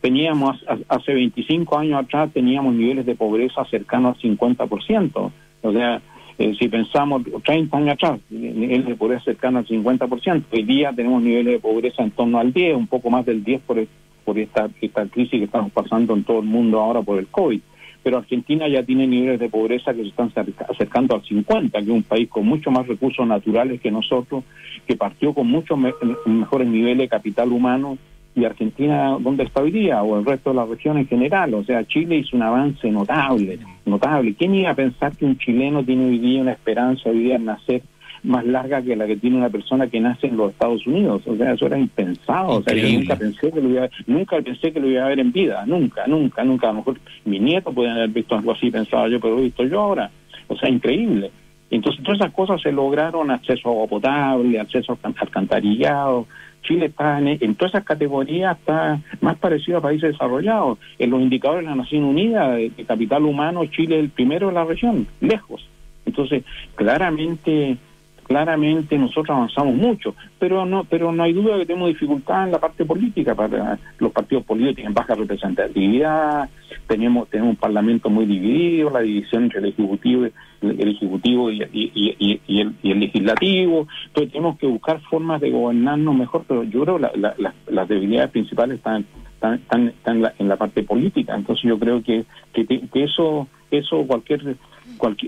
teníamos hace 25 años atrás teníamos niveles de pobreza cercanos al 50%, o sea, eh, si pensamos 30 años atrás, niveles de pobreza cercanos al 50%, hoy día tenemos niveles de pobreza en torno al 10, un poco más del 10 por, por esta, esta crisis que estamos pasando en todo el mundo ahora por el COVID pero Argentina ya tiene niveles de pobreza que se están acercando al 50, que es un país con mucho más recursos naturales que nosotros, que partió con muchos mejores niveles de capital humano, y Argentina, ¿dónde está hoy día? O el resto de la región en general. O sea, Chile hizo un avance notable, notable. ¿Quién iba a pensar que un chileno tiene hoy día una esperanza hoy día en nacer más larga que la que tiene una persona que nace en los Estados Unidos. O sea, eso era impensado. O sea, yo nunca pensé que lo iba a, nunca pensé que lo iba a ver en vida. Nunca, nunca, nunca. A lo mejor mi nieto puede haber visto algo así, pensaba yo, pero lo he visto yo ahora. O sea, increíble. Entonces, todas esas cosas se lograron, acceso a agua potable, acceso a alcantarillado. Chile está en, en todas esas categorías, está más parecido a países desarrollados. En los indicadores de la Nación Unida, de, de capital humano, Chile es el primero de la región, lejos. Entonces, claramente claramente nosotros avanzamos mucho, pero no, pero no hay duda que tenemos dificultad en la parte política para los partidos políticos tienen baja representatividad, tenemos tenemos un parlamento muy dividido, la división entre el ejecutivo, el, ejecutivo y, y, y, el, legislativo, entonces tenemos que buscar formas de gobernarnos mejor, pero yo creo que la, la, las debilidades principales están están, en, la, en, la, parte política, entonces yo creo que, que, eso eso cualquier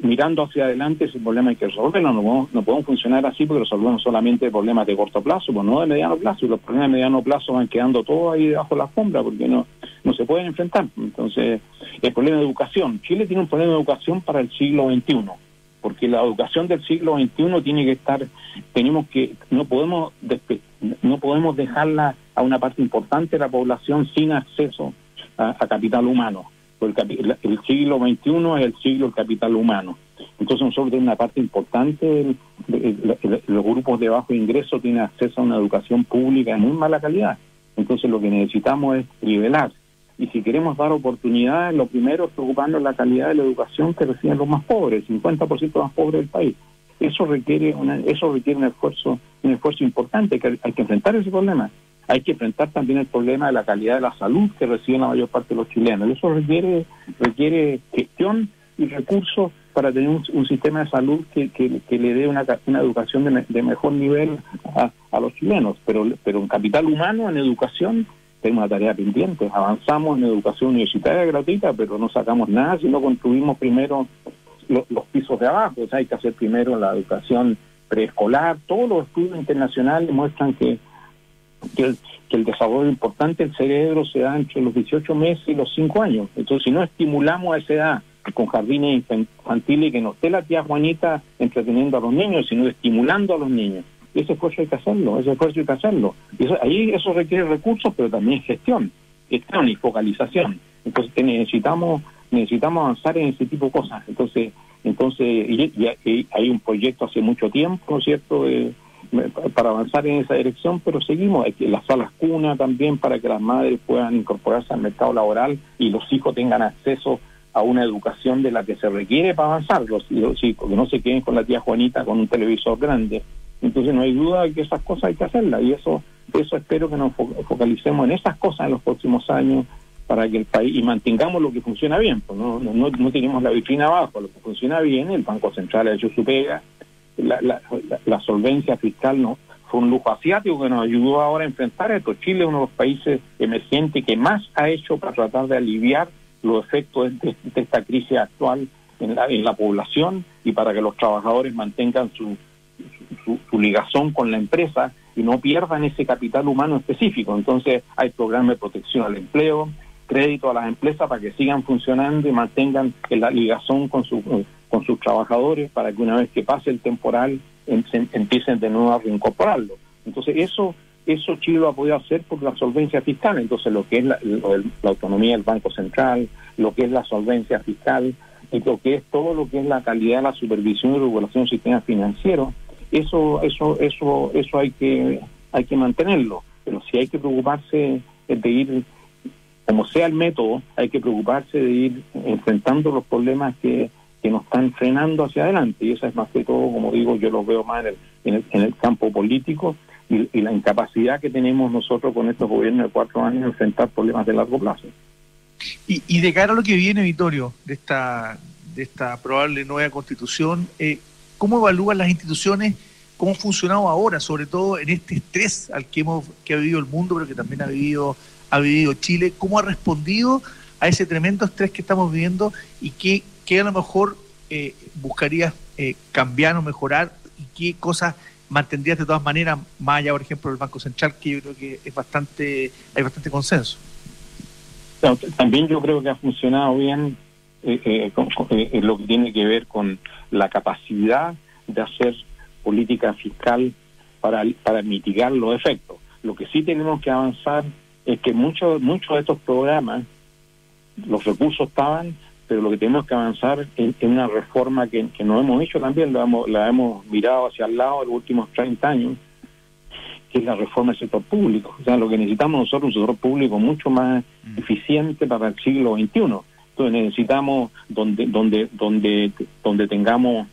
mirando hacia adelante ese problema hay que resolverlo, no no podemos funcionar así porque resolvemos solamente problemas de corto plazo, pues no de mediano plazo, y los problemas de mediano plazo van quedando todos ahí debajo de la sombra porque no, no se pueden enfrentar. Entonces, el problema de educación, Chile tiene un problema de educación para el siglo XXI, porque la educación del siglo XXI tiene que estar, tenemos que, no podemos, no podemos dejarla a una parte importante de la población sin acceso a, capital humano el, el, siglo XXI es el siglo del capital humano. Entonces nosotros tenemos una parte importante, los grupos de bajo ingreso tienen acceso a una educación pública de muy mala calidad. Entonces lo que necesitamos es nivelar. Y si queremos dar oportunidades, lo primero es preocuparnos la calidad de la educación que reciben los más pobres, el 50% más pobres del país. Eso requiere una, eso requiere un esfuerzo, un esfuerzo importante, que hay que enfrentar ese problema hay que enfrentar también el problema de la calidad de la salud que reciben la mayor parte de los chilenos. Eso requiere, requiere gestión y recursos para tener un, sistema de salud que, que, le dé una, una educación de, mejor nivel a, a, los chilenos. Pero, pero en capital humano, en educación, tenemos una tarea pendiente. Avanzamos en educación universitaria gratuita, pero no sacamos nada si no construimos primero los pisos de abajo. Hay que hacer primero la educación preescolar. Todos los estudios internacionales muestran que que el, que el desarrollo importante del cerebro se da entre los 18 meses y los 5 años. Entonces, si no estimulamos a esa edad con jardines infantiles que no esté la tía Juanita entreteniendo a los niños, sino estimulando a los niños. Ese esfuerzo hay que hacerlo, ese esfuerzo hay que hacerlo. Y eso, ahí eso requiere recursos, pero también gestión, gestión y focalización. Entonces necesitamos necesitamos avanzar en ese tipo de cosas. Entonces, entonces y, hay un proyecto hace mucho tiempo, ¿no es cierto?, para avanzar en esa dirección, pero seguimos. Hay que las salas cuna también para que las madres puedan incorporarse al mercado laboral y los hijos tengan acceso a una educación de la que se requiere para avanzar los, hijos, que no se queden con la tía Juanita con un televisor grande. Entonces no hay duda de que esas cosas hay que hacerlas y eso eso espero que nos focalicemos en esas cosas en los próximos años para que el país y mantengamos lo que funciona bien, pues no, no, no tenemos la vitrina abajo, lo que funciona bien, el Banco Central ha hecho su pega, la, la, la, solvencia fiscal no fue un lujo asiático que nos ayudó ahora a enfrentar esto. Chile es uno de los países emergentes que más ha hecho para tratar de aliviar los efectos de, esta crisis actual en la, en la población y para que los trabajadores mantengan su, su, su, ligazón con la empresa y no pierdan ese capital humano específico. Entonces hay programas de protección al empleo, crédito a las empresas para que sigan funcionando y mantengan la ligazón con su con sus trabajadores para que una vez que pase el temporal em, empiecen de nuevo a reincorporarlo. Entonces eso eso Chile lo ha podido hacer por la solvencia fiscal. Entonces lo que es la, la autonomía del Banco Central, lo que es la solvencia fiscal y lo que es todo lo que es la calidad de la supervisión y regulación del sistema financiero, eso eso eso eso hay que hay que mantenerlo. Pero si hay que preocuparse de ir como sea el método, hay que preocuparse de ir enfrentando los problemas que que nos están frenando hacia adelante. Y eso es más que todo, como digo, yo lo veo más en el, en el, campo político y, la incapacidad que tenemos nosotros con estos gobiernos de cuatro años de enfrentar problemas de largo plazo. Y, y de cara a lo que viene, Vittorio, de esta, de esta probable nueva constitución, eh, ¿cómo evalúan las instituciones? ¿Cómo ha funcionado ahora, sobre todo en este estrés al que, hemos, que ha vivido el mundo, pero que también ha vivido, ha vivido Chile? ¿Cómo ha respondido a ese tremendo estrés que estamos viviendo y qué, qué a lo mejor eh, buscarías eh, cambiar o mejorar y qué cosas mantendrías de todas maneras, más allá, por ejemplo, del Banco Central, que yo creo que es bastante, hay bastante consenso. También yo creo que ha funcionado bien eh, eh lo que tiene que ver con la capacidad de hacer política fiscal para, para mitigar los efectos. Lo que sí tenemos que avanzar es que muchos muchos de estos programas, los recursos estaban, pero lo que tenemos que avanzar es una reforma que, que no hemos hecho también, la hemos, la hemos mirado hacia el lado en los últimos 30 años, que es la reforma del sector público. O sea, lo que necesitamos nosotros es un sector público mucho más eficiente para el siglo XXI. Entonces necesitamos donde, donde, donde, donde tengamos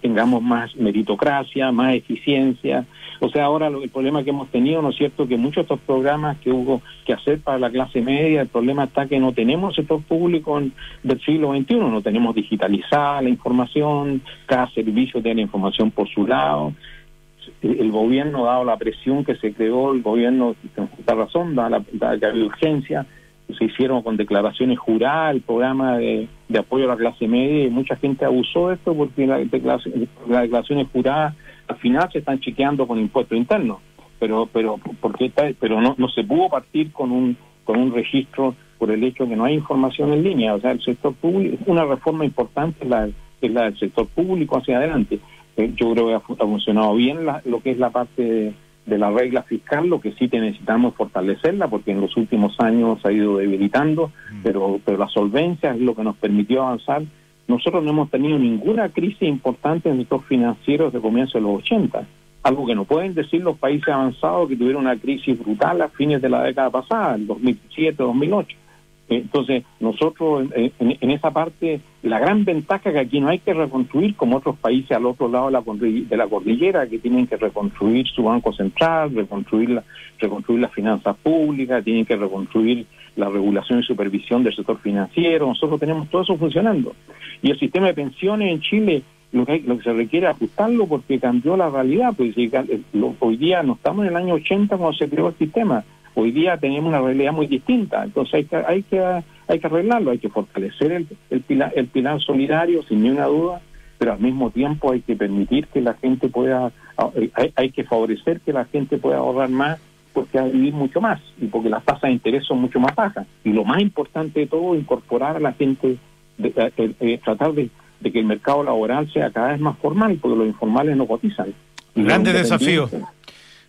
tengamos más meritocracia, más eficiencia. O sea, ahora lo, el problema que hemos tenido, ¿no es cierto?, que muchos de estos programas que hubo que hacer para la clase media, el problema está que no tenemos sector público en, del siglo XXI, no tenemos digitalizada la información, cada servicio tiene información por su lado. El, gobierno, dado la presión que se creó, el gobierno, con razón, dada la, urgencia, se hicieron con declaraciones juradas, el programa de, de, apoyo a la clase media, y mucha gente abusó de esto porque las declaraciones juradas al final se están chequeando con impuestos internos, pero pero porque está, pero no, no se pudo partir con un con un registro por el hecho de que no hay información en línea, o sea, el sector público, una reforma importante es la, es la del sector público hacia adelante. Eh, yo creo que ha, ha funcionado bien la, lo que es la parte de, de la regla fiscal, lo que sí te necesitamos fortalecerla, porque en los últimos años se ha ido debilitando, pero, pero la solvencia es lo que nos permitió avanzar. Nosotros no hemos tenido ninguna crisis importante en el sector financiero desde comienzo de los 80, algo que no pueden decir los países avanzados que tuvieron una crisis brutal a fines de la década pasada, en 2007, 2008. Entonces, nosotros en, en, esa parte, la gran ventaja que aquí no hay que reconstruir como otros países al otro lado de la, cordillera, que tienen que reconstruir su banco central, reconstruir, la, reconstruir las finanzas públicas, tienen que reconstruir la regulación y supervisión del sector financiero. Nosotros tenemos todo eso funcionando. Y el sistema de pensiones en Chile, lo que, lo que se requiere es ajustarlo porque cambió la realidad. Pues hoy día no estamos en el año 80 cuando se creó el sistema hoy día tenemos una realidad muy distinta, entonces hay que hay que hay que arreglarlo, hay que fortalecer el, el pilar el pilar solidario sin ninguna duda, pero al mismo tiempo hay que permitir que la gente pueda hay, hay que favorecer que la gente pueda ahorrar más porque va a vivir mucho más y porque las tasas de interés son mucho más bajas y lo más importante de todo incorporar a la gente de, de, de, tratar de, que el mercado laboral sea cada vez más formal porque los informales no cotizan. Grande desafío.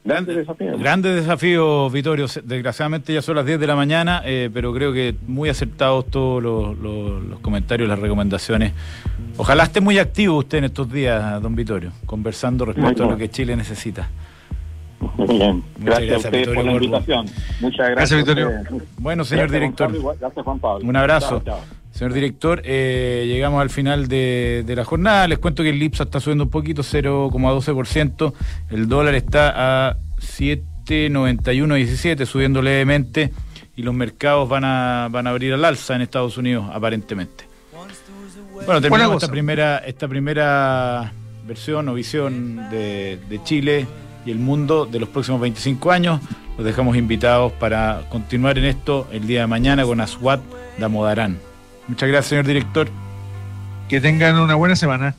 Grande desafío. Grande desafío, Vitorio. Desgraciadamente ya son las 10 de la mañana, eh, pero creo que muy acertados todos los, los, los, comentarios, las recomendaciones. Ojalá esté muy activo usted en estos días, don Vitorio, conversando respecto a lo que Chile necesita. Muy bien. Gracias, gracias, a Vitorio, por la invitación. Muchas gracias, gracias Vitorio. Bueno, señor gracias, director. Juan Pablo, gracias, Juan Pablo. Un abrazo. Chao, chao. Señor director, eh, llegamos al final de, de, la jornada. Les cuento que el IPSA está subiendo un poquito, 0,12%. El dólar está a 7,9117, subiendo levemente. Y los mercados van a, van a abrir al alza en Estados Unidos, aparentemente. Bueno, terminamos esta primera, esta primera versión o visión de, de Chile y el mundo de los próximos 25 años. Los dejamos invitados para continuar en esto el día de mañana con Aswat Damodarán. Muchas gracias, señor director. Que tengan una buena semana.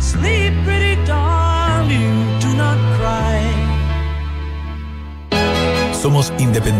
Sleep, pretty darling, do not cry. Somos independencia.